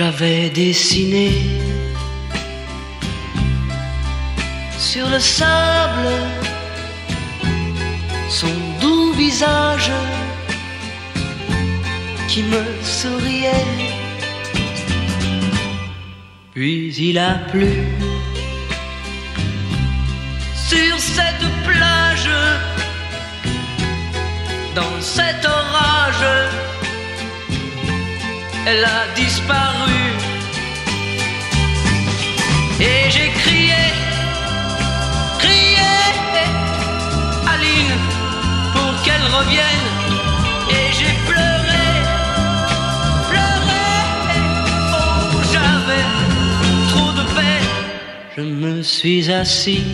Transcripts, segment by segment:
j'avais dessiné sur le sable son doux visage qui me souriait. Puis il a plu sur cette plage, dans cet orage, elle a disparu. Et j'ai crié, crié, Aline, pour qu'elle revienne. Et j'ai pleuré, pleuré, oh j'avais trop de peine. Je me suis assis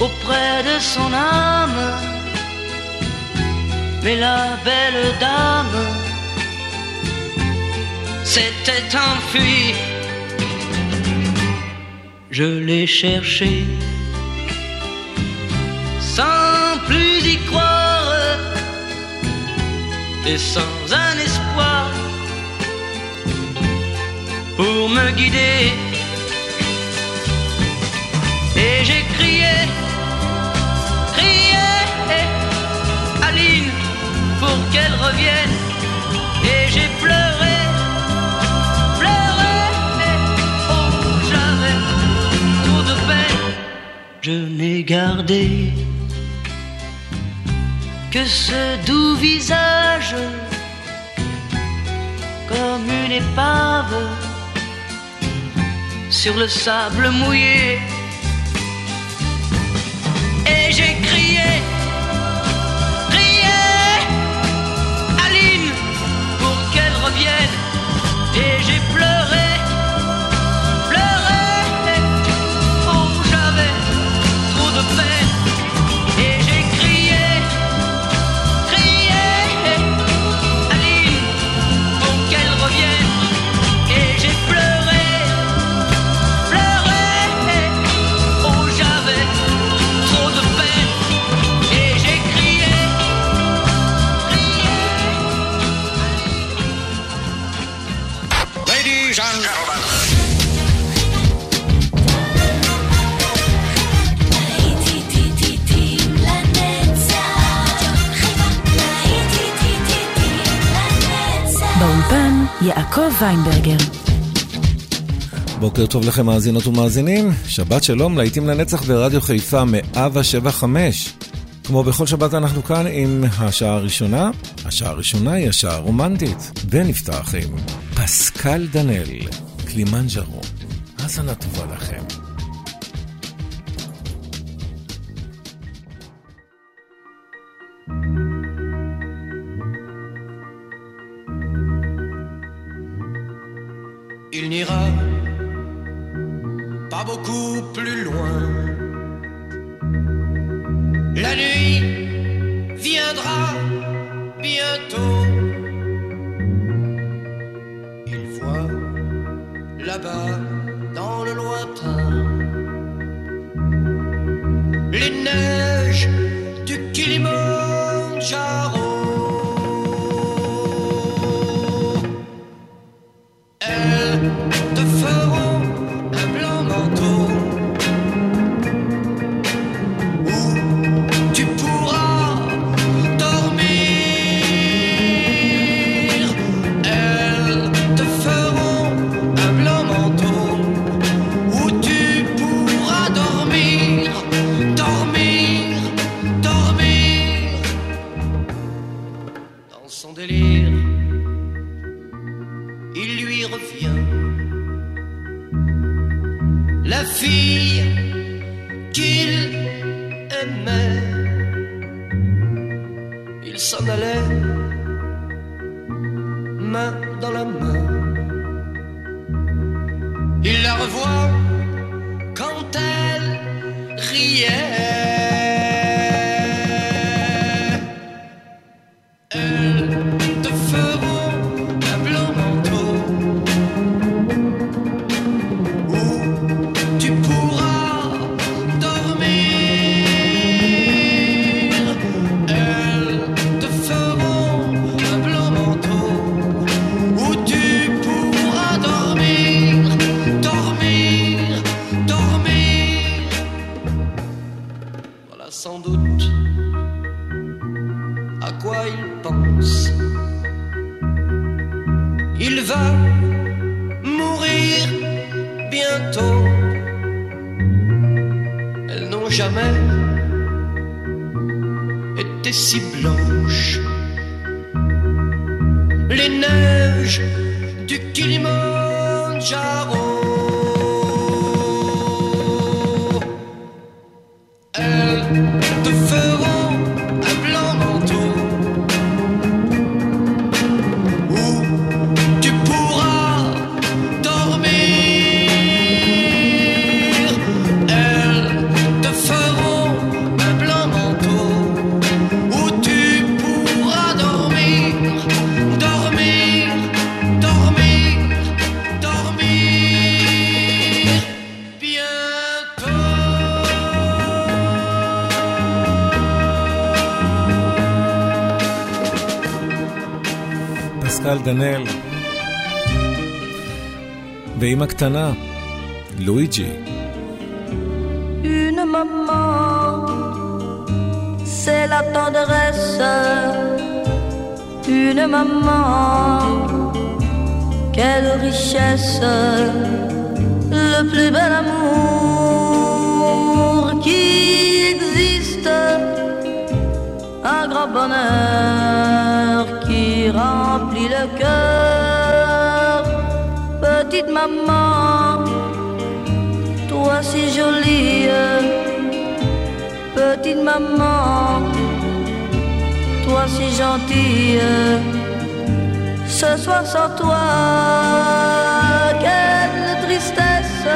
auprès de son âme. Mais la belle dame s'était enfuie. Je l'ai cherchée sans plus y croire et sans un espoir pour me guider. Et j'ai crié, crié, Aline, pour qu'elle revienne. Je n'ai gardé que ce doux visage comme une épave sur le sable mouillé. Et j'ai crié, יעקב ויינברגר. בוקר טוב לכם מאזינות ומאזינים, שבת שלום, להיטים לנצח ברדיו חיפה 175. כמו בכל שבת אנחנו כאן עם השעה הראשונה. השעה הראשונה היא השעה הרומנטית, ונפתח עם פסקל דנאל, קלימנג'רו. האזנה טובה לכם. ואימא קטנה, לואיג'י. Une maman, c'est la tendresse. Une maman, quelle richesse. Le plus bel amour qui existe. Un grand bonheur qui remplit le cœur. Petite maman toi si jolie, petite maman, toi si gentille. Ce soir sans toi, quelle tristesse.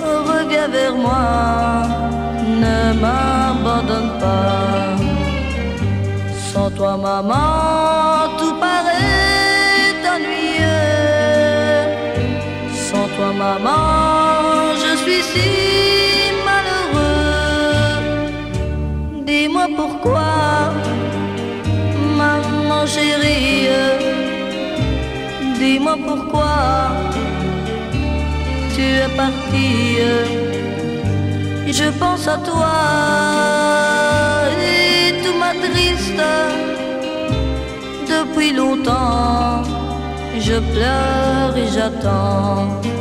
Reviens vers moi, ne m'abandonne pas. Sans toi, maman, maman, je suis si malheureux. Dis-moi pourquoi, maman chérie. Dis-moi pourquoi tu es partie. Je pense à toi et tout m'attriste. Depuis longtemps, je pleure et j'attends.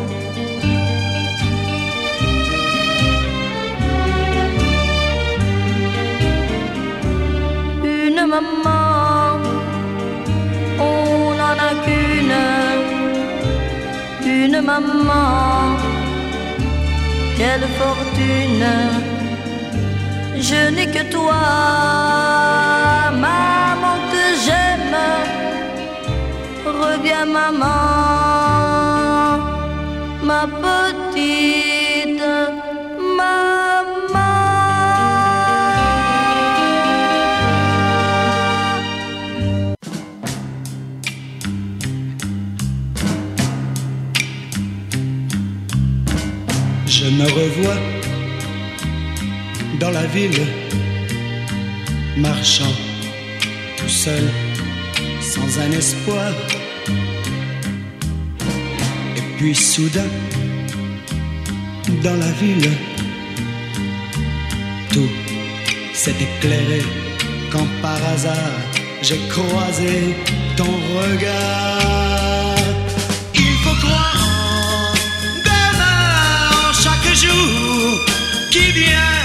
Maman, quelle fortune. Je n'ai que toi, maman que j'aime. Reviens maman, ma petite Je me revois dans la ville, marchant tout seul, sans un espoir. Et puis soudain, dans la ville, tout s'est éclairé quand par hasard j'ai croisé ton regard. que dia.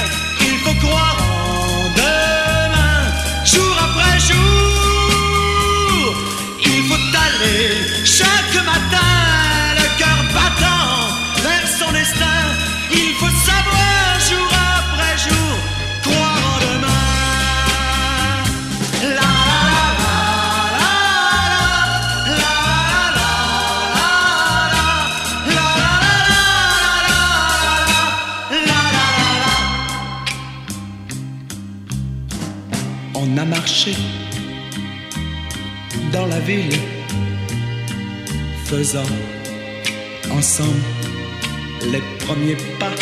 Marché dans la ville, faisant ensemble les premiers pas.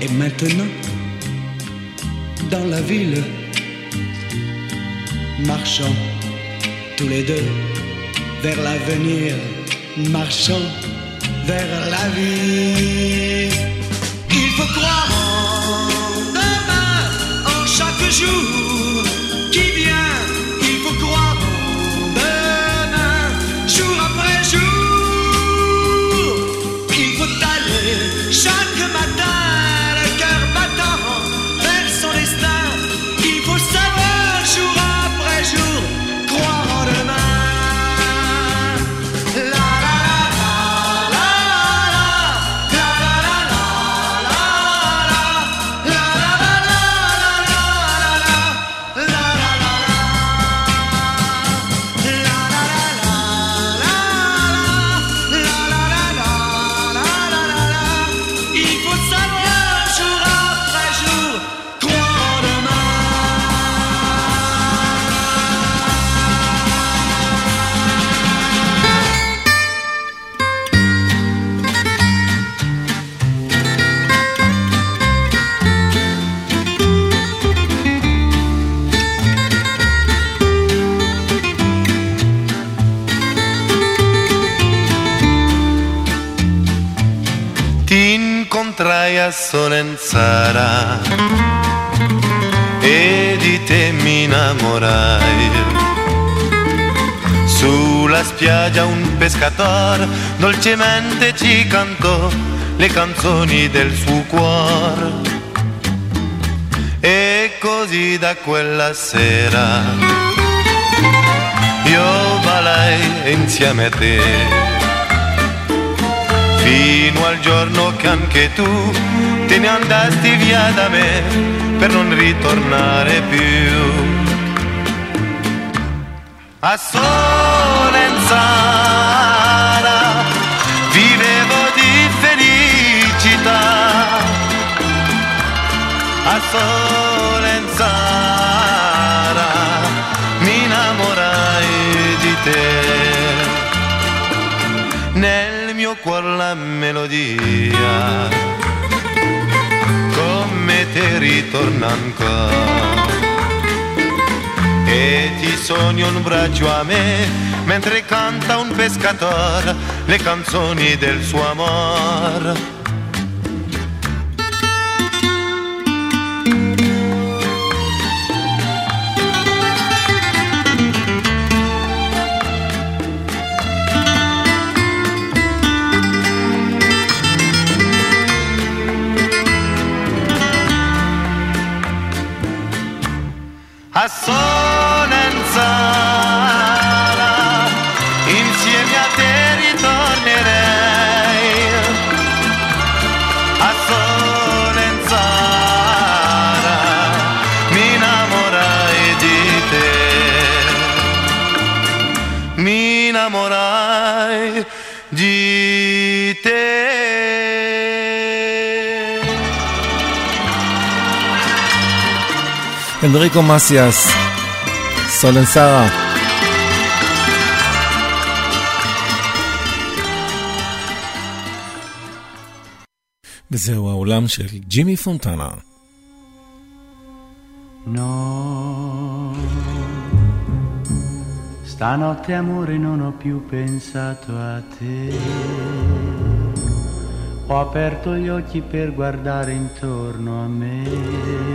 Et maintenant, dans la ville, marchant tous les deux vers l'avenir, marchant vers la vie. Il faut croire you. A Solenzara e di te mi innamorai. Sulla spiaggia un pescatore dolcemente ci cantò le canzoni del suo cuore. E così da quella sera io balai insieme a te. Fino al giorno che anche tu te ne andasti via da me per non ritornare più. A Solenzara Cuore la melodia come te ritorna ancora e ti sogno un braccio a me mentre canta un pescatore le canzoni del suo amore. A אנריקו מסיאס, סולנסרה. וזהו העולם של ג'ימי פונטנה. No, stanotte amore non ho più pensato a te. Ho aperto gli occhi per guardare intorno a me.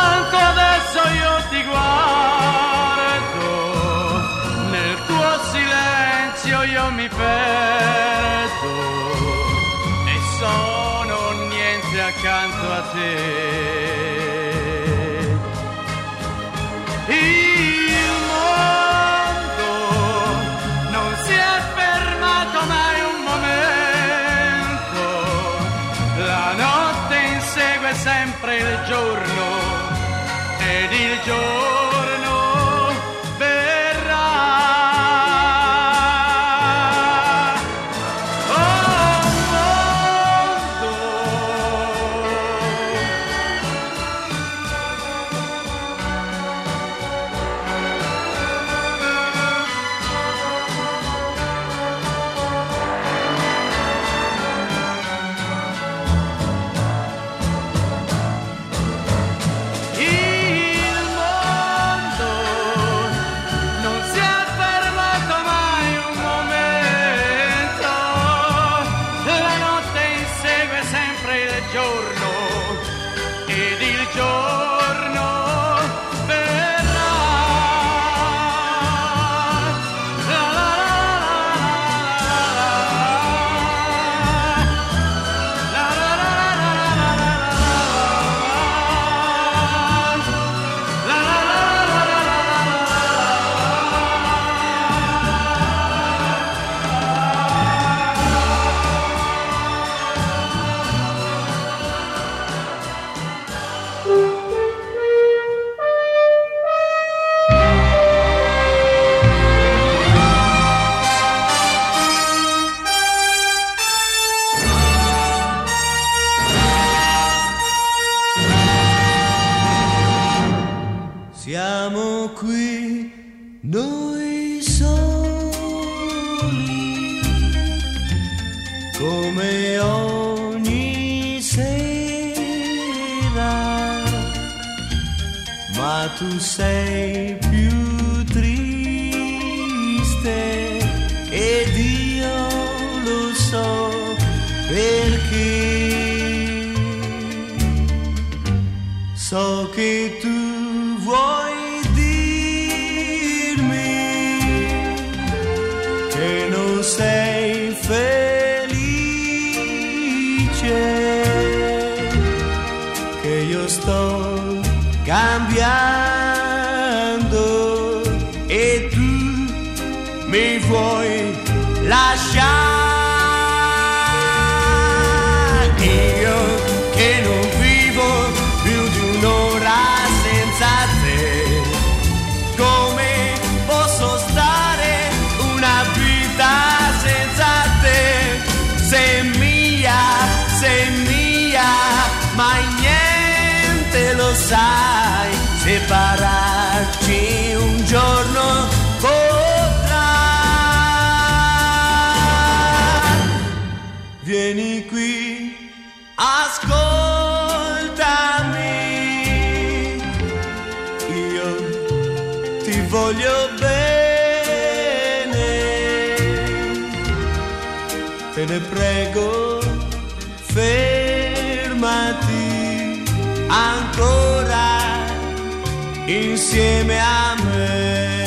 io mi perdo e sono niente accanto a te. Il mondo non si è fermato mai un momento, la notte insegue sempre il giorno ed il giorno vieni qui, ascoltami, io ti voglio bene, te ne prego, fermati ancora insieme a me.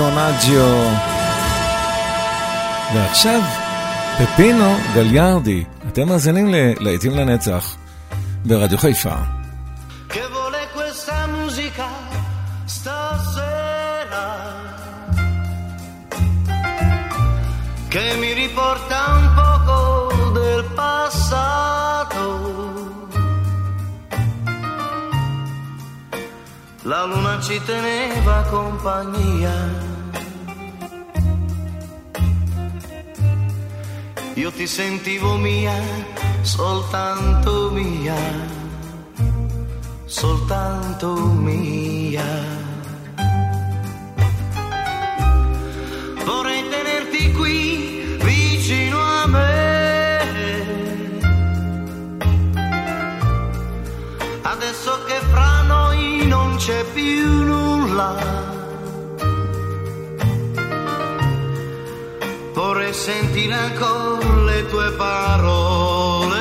דונג'יו. ועכשיו, פפינו גליארדי. אתם מאזינים ללהיטים לנצח ברדיו חיפה. che mi riporta un poco del passato. La luna ci teneva compagnia. io ti sentivo mia, soltanto mia, soltanto mia. Vorrei tenerti qui vicino a me. Adesso che fra noi non c'è più nulla. sentire ancora le tue parole.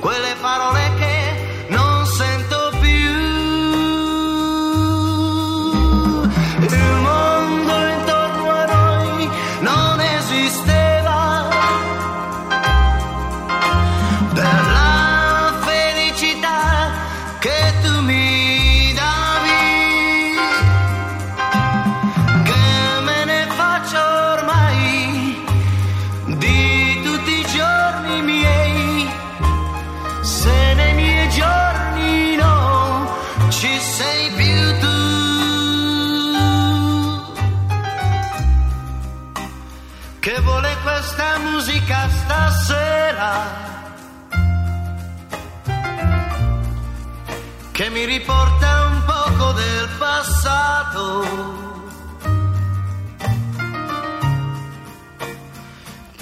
Quelle parole che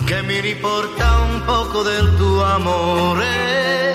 Que me importa un poco de tu amor. Eh.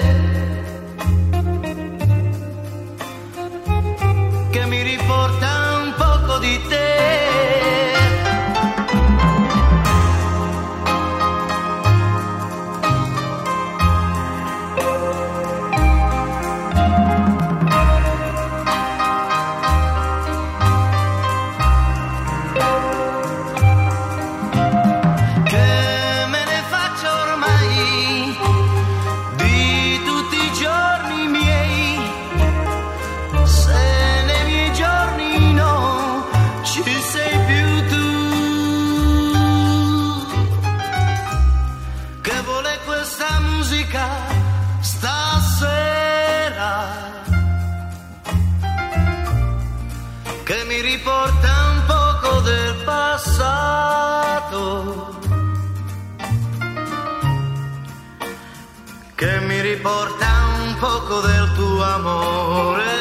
loco de tu amor.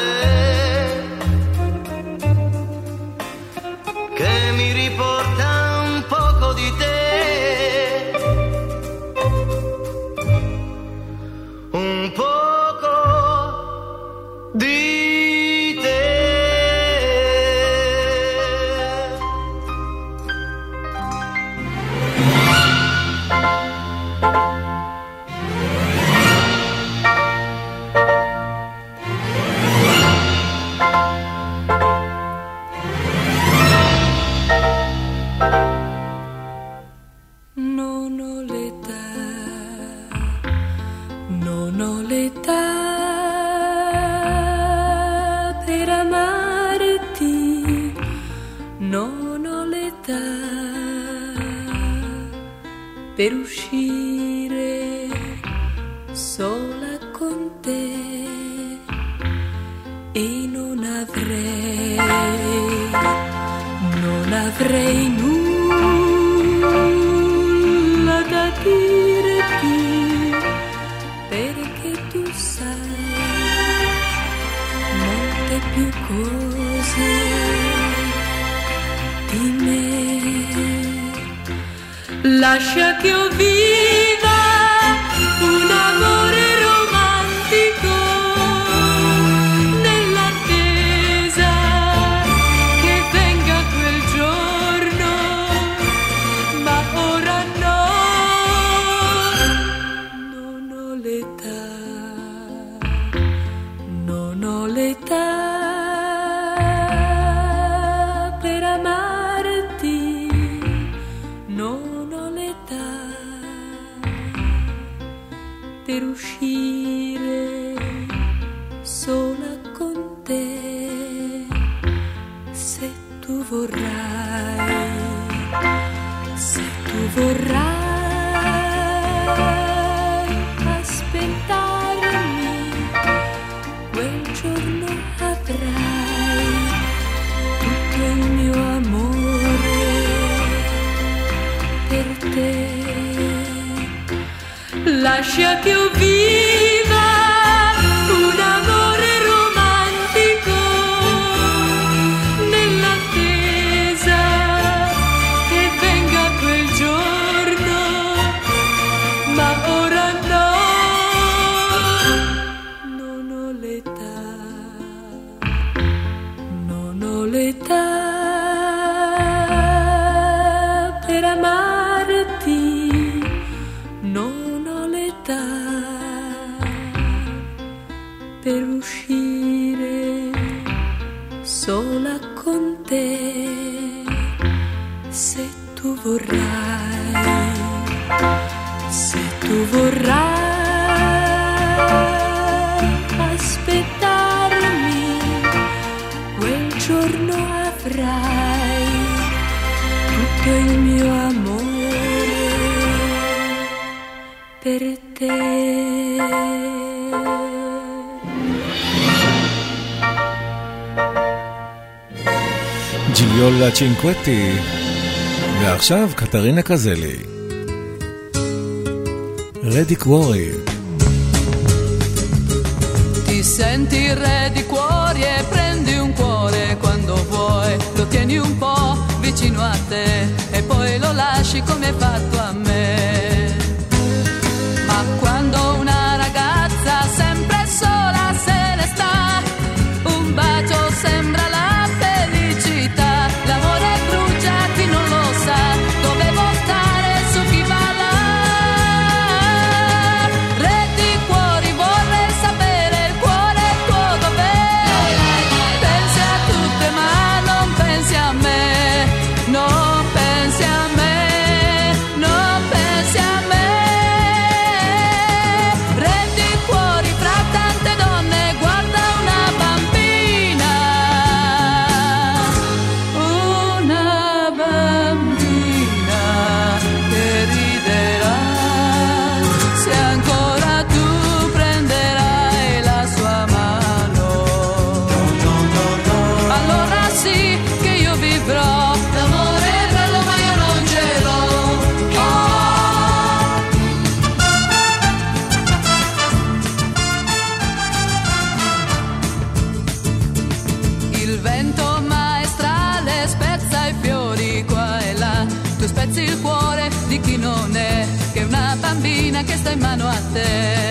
Vorrei aspettarmi, quel giorno avrai tutto il mio amore per te. Lascia che io viva. קווטי, ועכשיו קטרינה קזלי. רדי קוורי. Ti senti re di cuori e prendi un cuore quando vuoi, lo tieni un po' vicino a te e poi lo lasci come fatto a in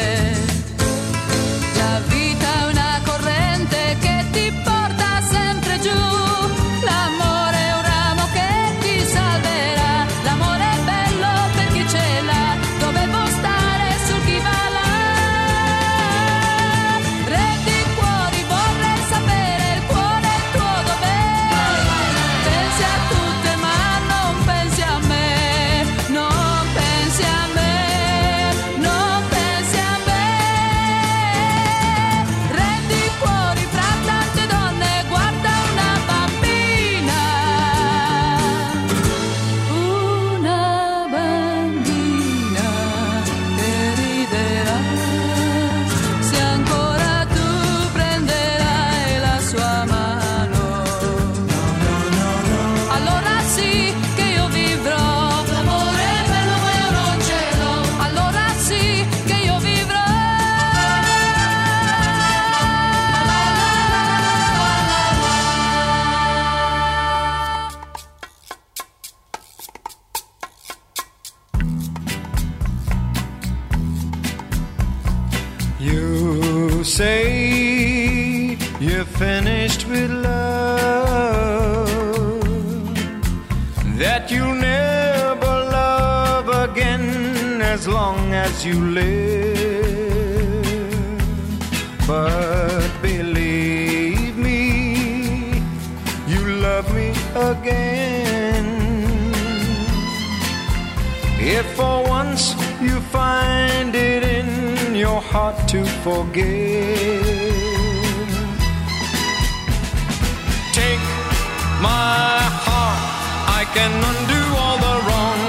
can undo all the wrong.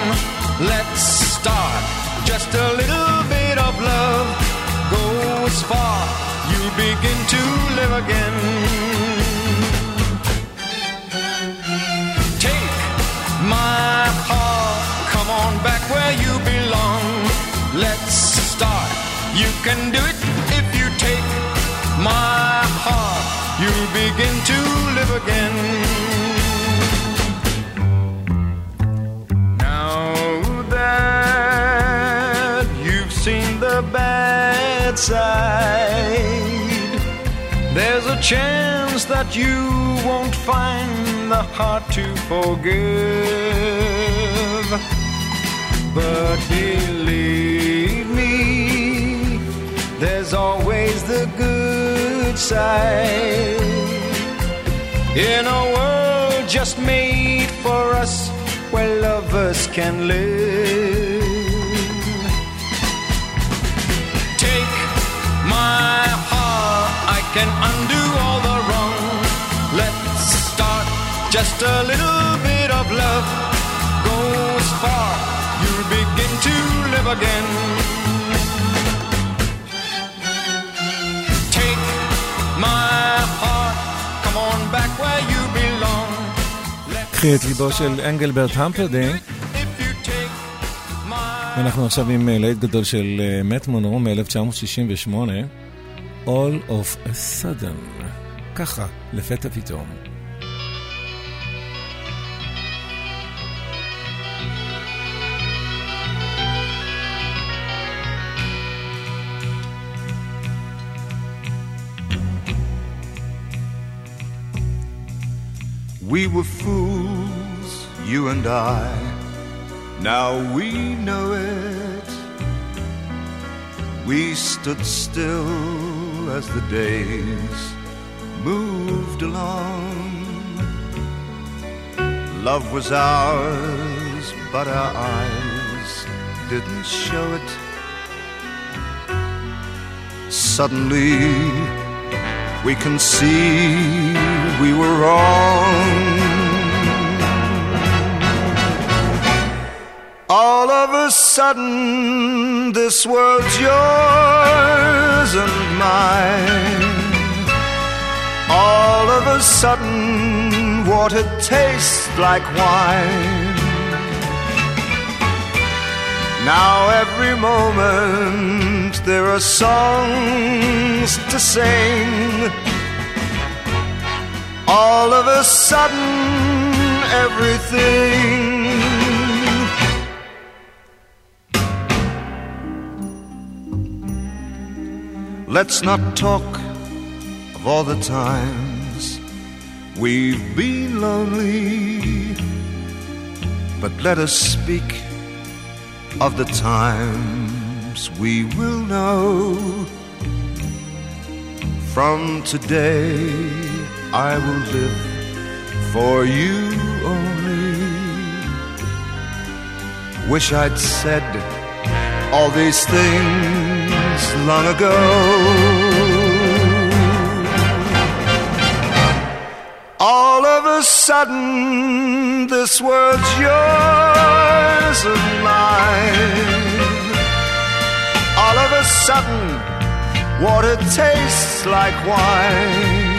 Let's start just a little bit of love. Goes far, you begin to live again. Take my heart, come on back where you belong. Let's start. You can do it if you take my heart. You begin to live again. There's a chance that you won't find the heart to forgive. But believe me, there's always the good side. In a world just made for us, where lovers can live. Can undo all the wrong. Let's start just a little bit of love. Goes far, you'll begin to live again. Take my heart, come on back where you belong. קחי את ליבו של אנגלברט המפרדינג. ואנחנו עכשיו עם אה, להיט גדול של אה, מאט מונרו מ-1968, All of a sudden. ככה, לפתע פתאום. We were fools, you and I. Now we know it. We stood still as the days moved along. Love was ours, but our eyes didn't show it. Suddenly, we can see we were wrong. All of a sudden, this world's yours and mine. All of a sudden, water tastes like wine. Now, every moment, there are songs to sing. all of a sudden everything Let's not talk of all the times we've been lonely, but let us speak of the times we will know. From today, I will live for you only. Wish I'd said all these things long ago. All of a sudden, this world's yours and mine. All of a sudden, water tastes like wine.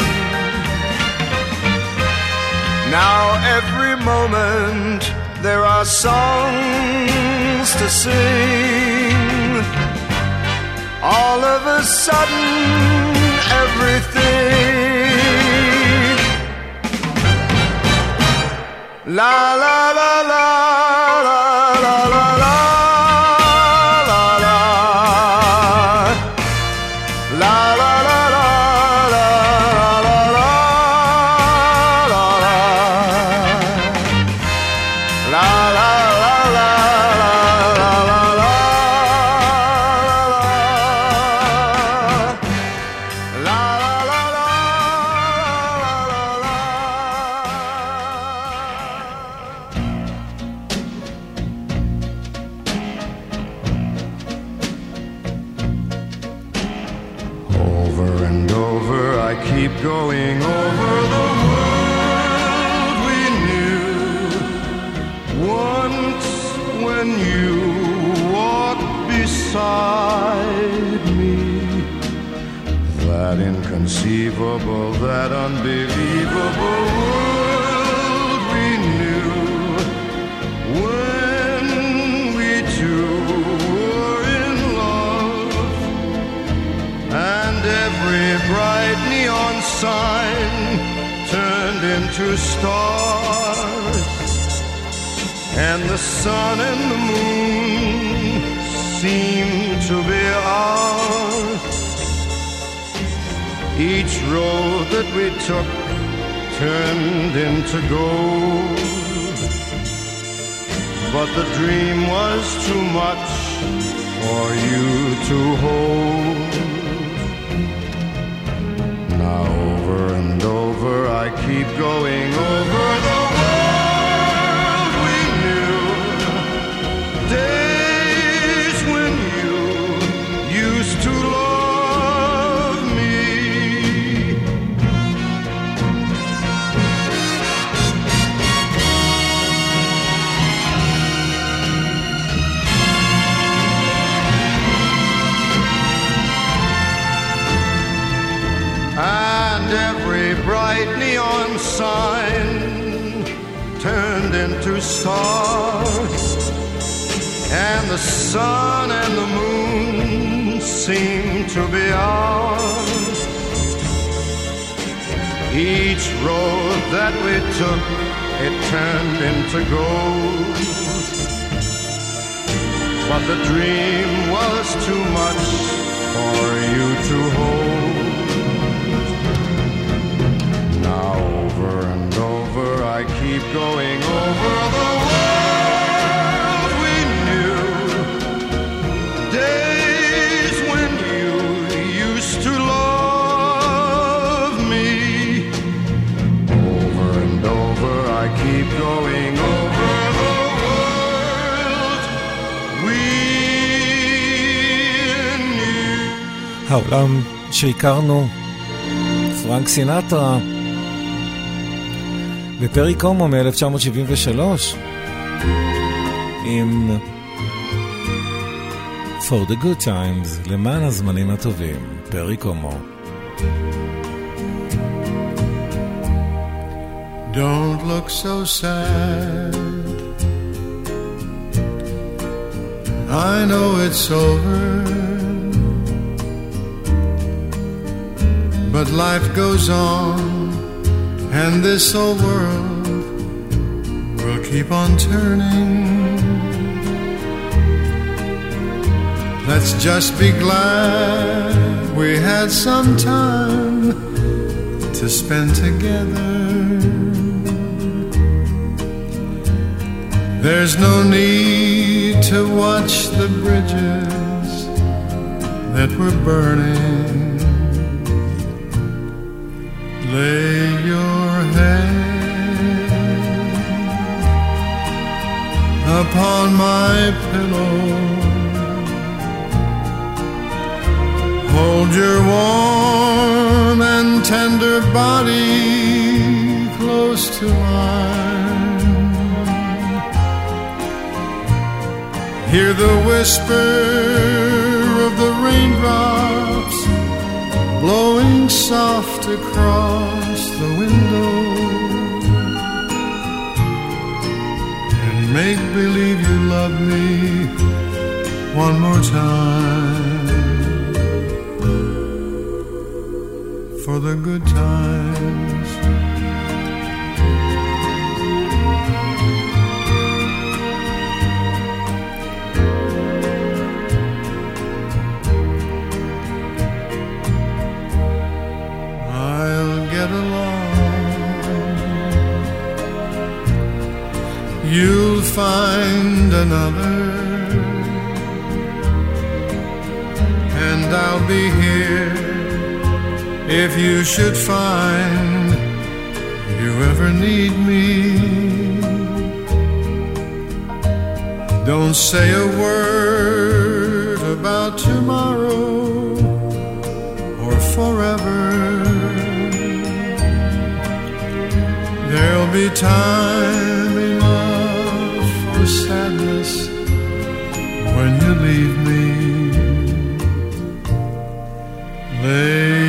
Now, every moment, there are songs to sing. All of a sudden, everything. La la la la keep going over the world we knew. Once when you walked beside me, that inconceivable, that unbelievable sign turned into stars. And the sun and the moon seemed to be ours. Each road that we took turned into gold. But the dream was too much for you to hold. Over and over. I keep going over the into stars, and the sun and the moon seemed to be ours. Each road that we took, it turned into gold. But the dream was too much for you to hold. over and over I keep going over the world we knew. Days when you used to love me. Over and over I keep going over the world we knew. העולם שהכרנו, פרנק סינטרה, ופרי קומו מ-1973, עם For the Good Times, למען הזמנים הטובים, פרי קומו. Don't look so sad. I know it's over. But life goes on and this old world will keep on turning. Let's just be glad we had some time to spend together. There's no need to watch the bridges that were burning. Lay your head upon my pillow. Hold your warm and tender body close to mine. Hear the whisper of the raindrops blowing soft across the window. Make believe you love me one more time. For the good times. I'll get along. You'll find another, and I'll be here if you should find you ever need me. Don't say a word about tomorrow or forever. There'll be time for sadness when you leave me. Lay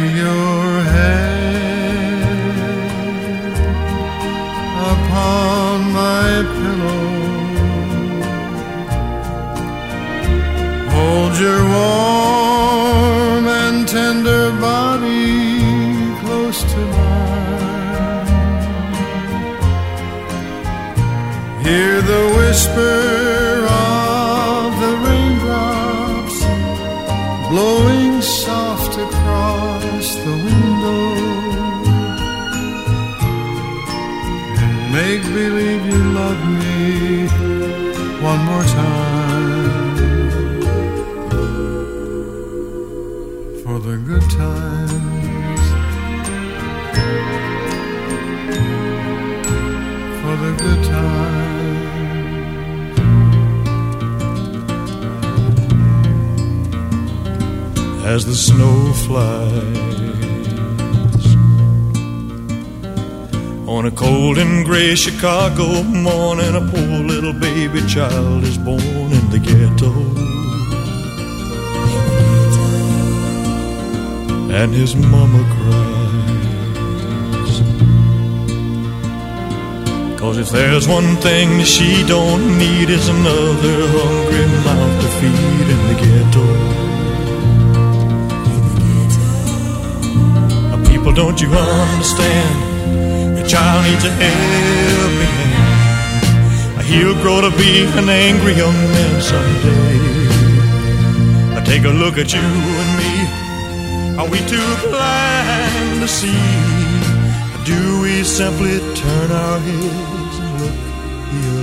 whisper of the raindrops blowing soft across the window. And make believe you love me one more time. For the good times. For the good times. As the snow flies. On a cold and gray Chicago morning, a poor little baby child is born in the ghetto. And his mama cries. Cause if there's one thing she don't need is another hungry mouth to feed in the ghetto. Don't you understand? Your child needs a helping hand. He'll grow to be an angry young man someday. Take a look at you and me. Are we too blind to see? Do we simply turn our heads and look the other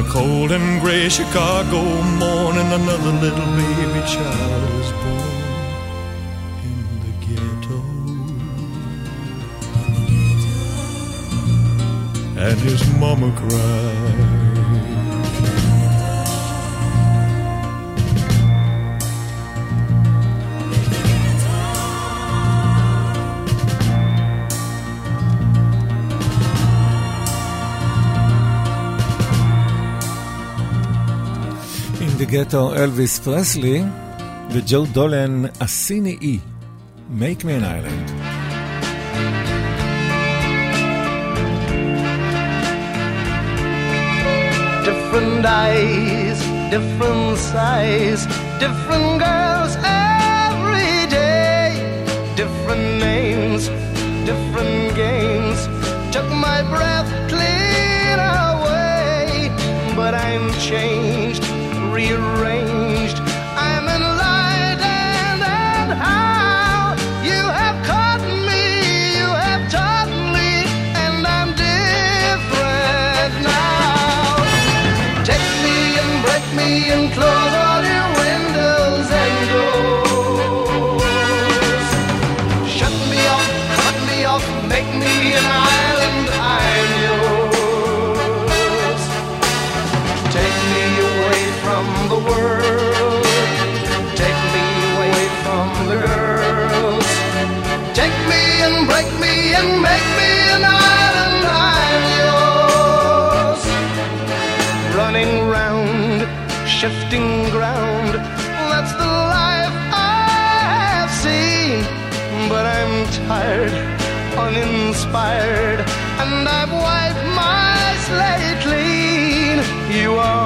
a cold and gray Chicago morning, another little baby child is born in the ghetto. And his mama cried. the Ghetto, אלוויס פרסלי, וג'ו דולן, הסיני אי, Make Me an Island. Different eyes, different size, different girls every day, different names, different games, took my breath clean away, but I'm changed rearranged. I'm enlightened, and, how you have caught me, you have taught me, and I'm different now. Take me and break me and close. inspired, and I've wiped my slate clean. You are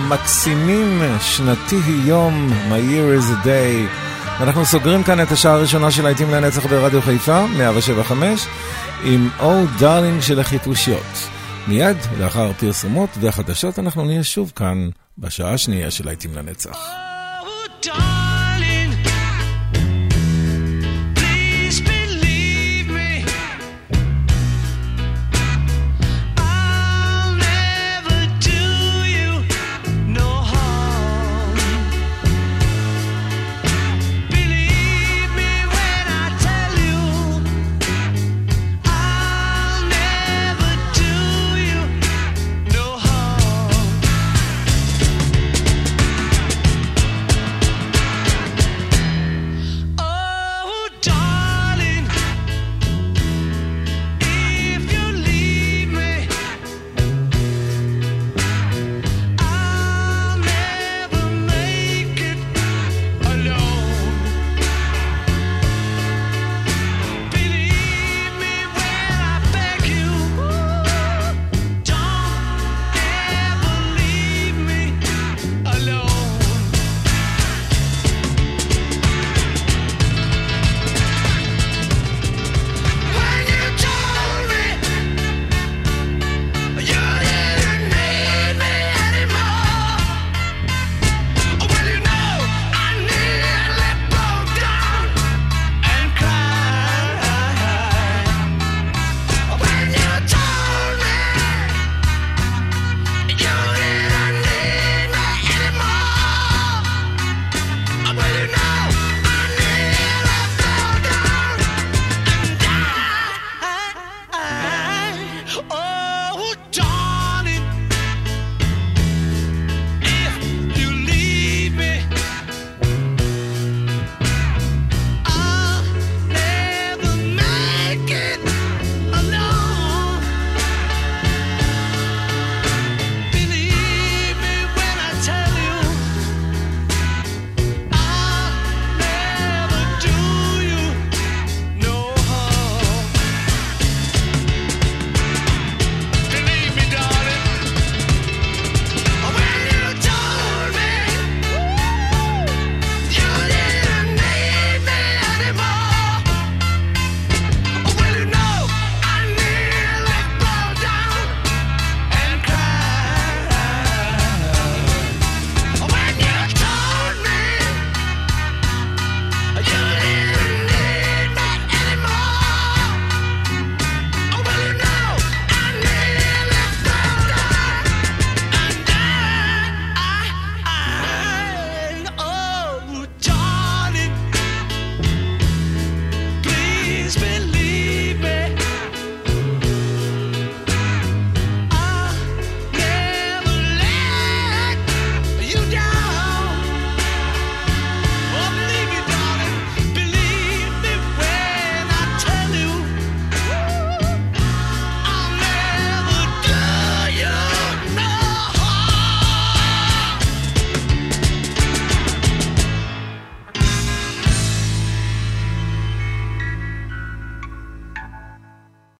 המקסימים, שנתי היא יום, My year is a day. אנחנו סוגרים כאן את השעה הראשונה של העיתים לנצח ברדיו חיפה, 175, עם Oh Darling של החיפושיות. מיד לאחר הפרסומות והחדשות אנחנו נהיה שוב כאן בשעה השנייה של העיתים לנצח. Oh, darling.